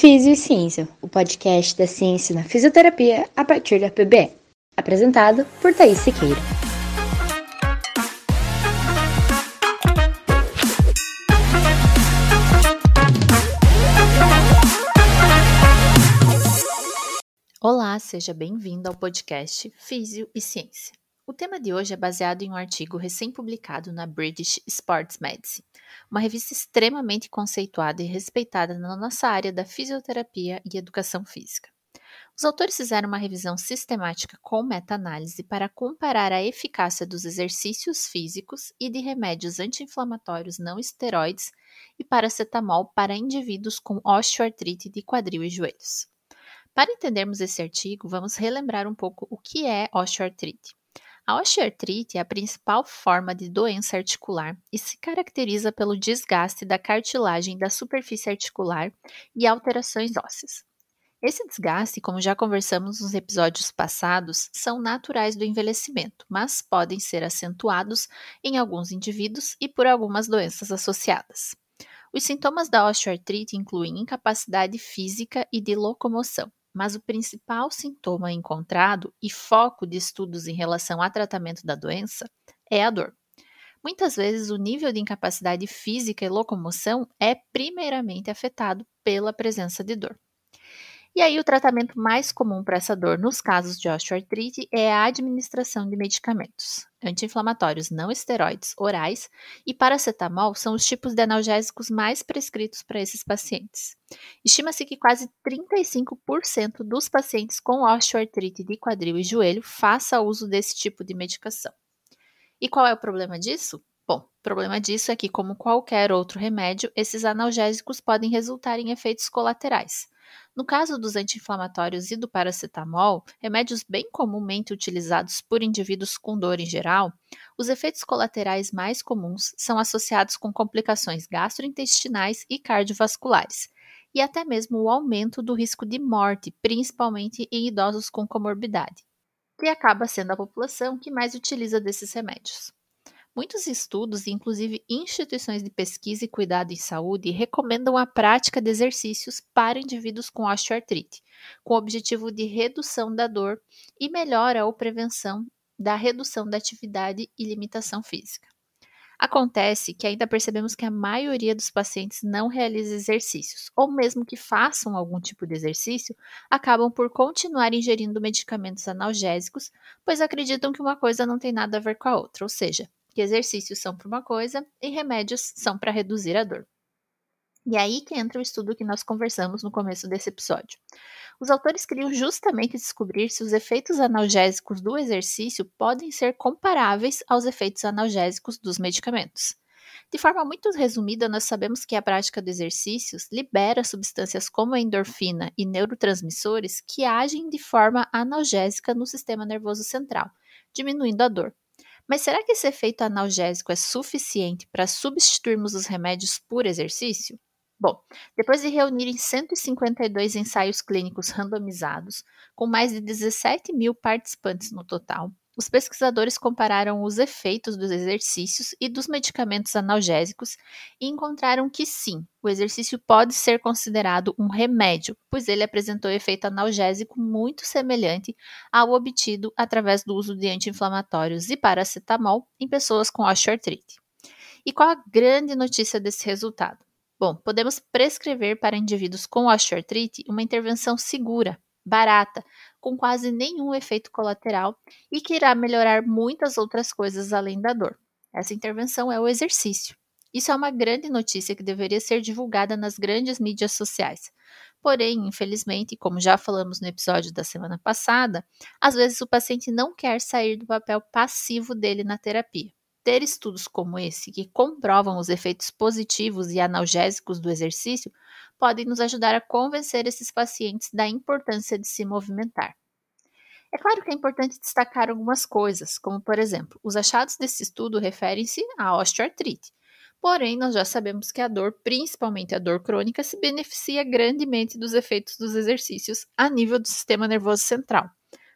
Físio e Ciência, o podcast da ciência na fisioterapia a partir da PBE. Apresentado por Thaís Siqueira. Olá, seja bem-vindo ao podcast Físio e Ciência. O tema de hoje é baseado em um artigo recém-publicado na British Sports Medicine, uma revista extremamente conceituada e respeitada na nossa área da fisioterapia e educação física. Os autores fizeram uma revisão sistemática com meta-análise para comparar a eficácia dos exercícios físicos e de remédios anti-inflamatórios não esteroides e paracetamol para indivíduos com osteoartrite de quadril e joelhos. Para entendermos esse artigo, vamos relembrar um pouco o que é osteoartrite. A osteoartrite é a principal forma de doença articular e se caracteriza pelo desgaste da cartilagem da superfície articular e alterações ósseas. Esse desgaste, como já conversamos nos episódios passados, são naturais do envelhecimento, mas podem ser acentuados em alguns indivíduos e por algumas doenças associadas. Os sintomas da osteoartrite incluem incapacidade física e de locomoção, mas o principal sintoma encontrado e foco de estudos em relação ao tratamento da doença é a dor. Muitas vezes, o nível de incapacidade física e locomoção é primeiramente afetado pela presença de dor. E aí, o tratamento mais comum para essa dor nos casos de osteoartrite é a administração de medicamentos. Anti-inflamatórios não esteroides orais e paracetamol são os tipos de analgésicos mais prescritos para esses pacientes. Estima-se que quase 35% dos pacientes com osteoartrite de quadril e joelho faça uso desse tipo de medicação. E qual é o problema disso? Bom, o problema disso é que, como qualquer outro remédio, esses analgésicos podem resultar em efeitos colaterais no caso dos anti-inflamatórios e do paracetamol, remédios bem comumente utilizados por indivíduos com dor em geral, os efeitos colaterais mais comuns são associados com complicações gastrointestinais e cardiovasculares, e até mesmo o aumento do risco de morte, principalmente em idosos com comorbidade, que acaba sendo a população que mais utiliza desses remédios. Muitos estudos, inclusive instituições de pesquisa e cuidado em saúde, recomendam a prática de exercícios para indivíduos com osteoartrite, com o objetivo de redução da dor e melhora ou prevenção da redução da atividade e limitação física. Acontece que ainda percebemos que a maioria dos pacientes não realiza exercícios, ou mesmo que façam algum tipo de exercício, acabam por continuar ingerindo medicamentos analgésicos, pois acreditam que uma coisa não tem nada a ver com a outra, ou seja, que exercícios são para uma coisa e remédios são para reduzir a dor. E aí que entra o estudo que nós conversamos no começo desse episódio. Os autores queriam justamente descobrir se os efeitos analgésicos do exercício podem ser comparáveis aos efeitos analgésicos dos medicamentos. De forma muito resumida, nós sabemos que a prática de exercícios libera substâncias como a endorfina e neurotransmissores que agem de forma analgésica no sistema nervoso central, diminuindo a dor. Mas será que esse efeito analgésico é suficiente para substituirmos os remédios por exercício? Bom, depois de reunirem 152 ensaios clínicos randomizados, com mais de 17 mil participantes no total, os pesquisadores compararam os efeitos dos exercícios e dos medicamentos analgésicos e encontraram que sim, o exercício pode ser considerado um remédio, pois ele apresentou efeito analgésico muito semelhante ao obtido através do uso de anti-inflamatórios e paracetamol em pessoas com osteoartrite. E qual a grande notícia desse resultado? Bom, podemos prescrever para indivíduos com osteoartrite uma intervenção segura, barata, com quase nenhum efeito colateral e que irá melhorar muitas outras coisas além da dor. Essa intervenção é o exercício. Isso é uma grande notícia que deveria ser divulgada nas grandes mídias sociais. Porém, infelizmente, como já falamos no episódio da semana passada, às vezes o paciente não quer sair do papel passivo dele na terapia. Ter estudos como esse, que comprovam os efeitos positivos e analgésicos do exercício, podem nos ajudar a convencer esses pacientes da importância de se movimentar. É claro que é importante destacar algumas coisas, como por exemplo, os achados desse estudo referem-se à osteoartrite. Porém, nós já sabemos que a dor, principalmente a dor crônica, se beneficia grandemente dos efeitos dos exercícios a nível do sistema nervoso central.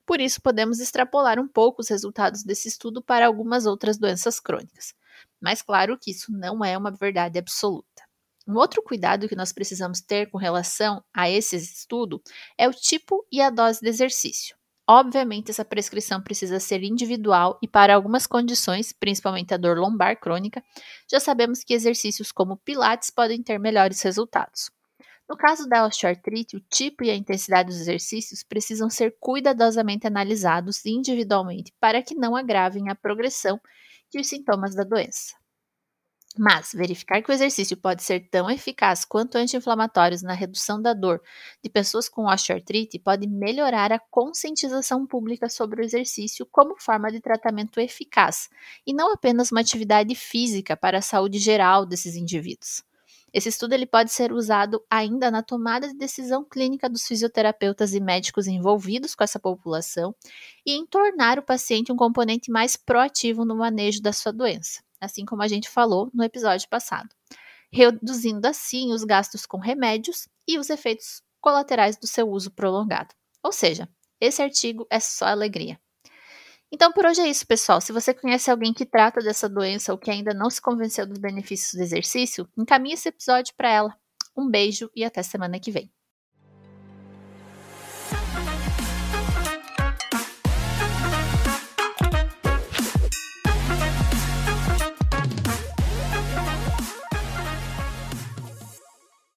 Por isso, podemos extrapolar um pouco os resultados desse estudo para algumas outras doenças crônicas. Mas claro que isso não é uma verdade absoluta. Um outro cuidado que nós precisamos ter com relação a esse estudo é o tipo e a dose de exercício. Obviamente, essa prescrição precisa ser individual e, para algumas condições, principalmente a dor lombar crônica, já sabemos que exercícios como Pilates podem ter melhores resultados. No caso da osteoartrite, o tipo e a intensidade dos exercícios precisam ser cuidadosamente analisados individualmente para que não agravem a progressão e os sintomas da doença. Mas verificar que o exercício pode ser tão eficaz quanto anti-inflamatórios na redução da dor de pessoas com osteoartrite pode melhorar a conscientização pública sobre o exercício como forma de tratamento eficaz e não apenas uma atividade física para a saúde geral desses indivíduos. Esse estudo ele pode ser usado ainda na tomada de decisão clínica dos fisioterapeutas e médicos envolvidos com essa população e em tornar o paciente um componente mais proativo no manejo da sua doença assim como a gente falou no episódio passado, reduzindo assim os gastos com remédios e os efeitos colaterais do seu uso prolongado. Ou seja, esse artigo é só alegria. Então, por hoje é isso, pessoal. Se você conhece alguém que trata dessa doença ou que ainda não se convenceu dos benefícios do exercício, encaminhe esse episódio para ela. Um beijo e até semana que vem.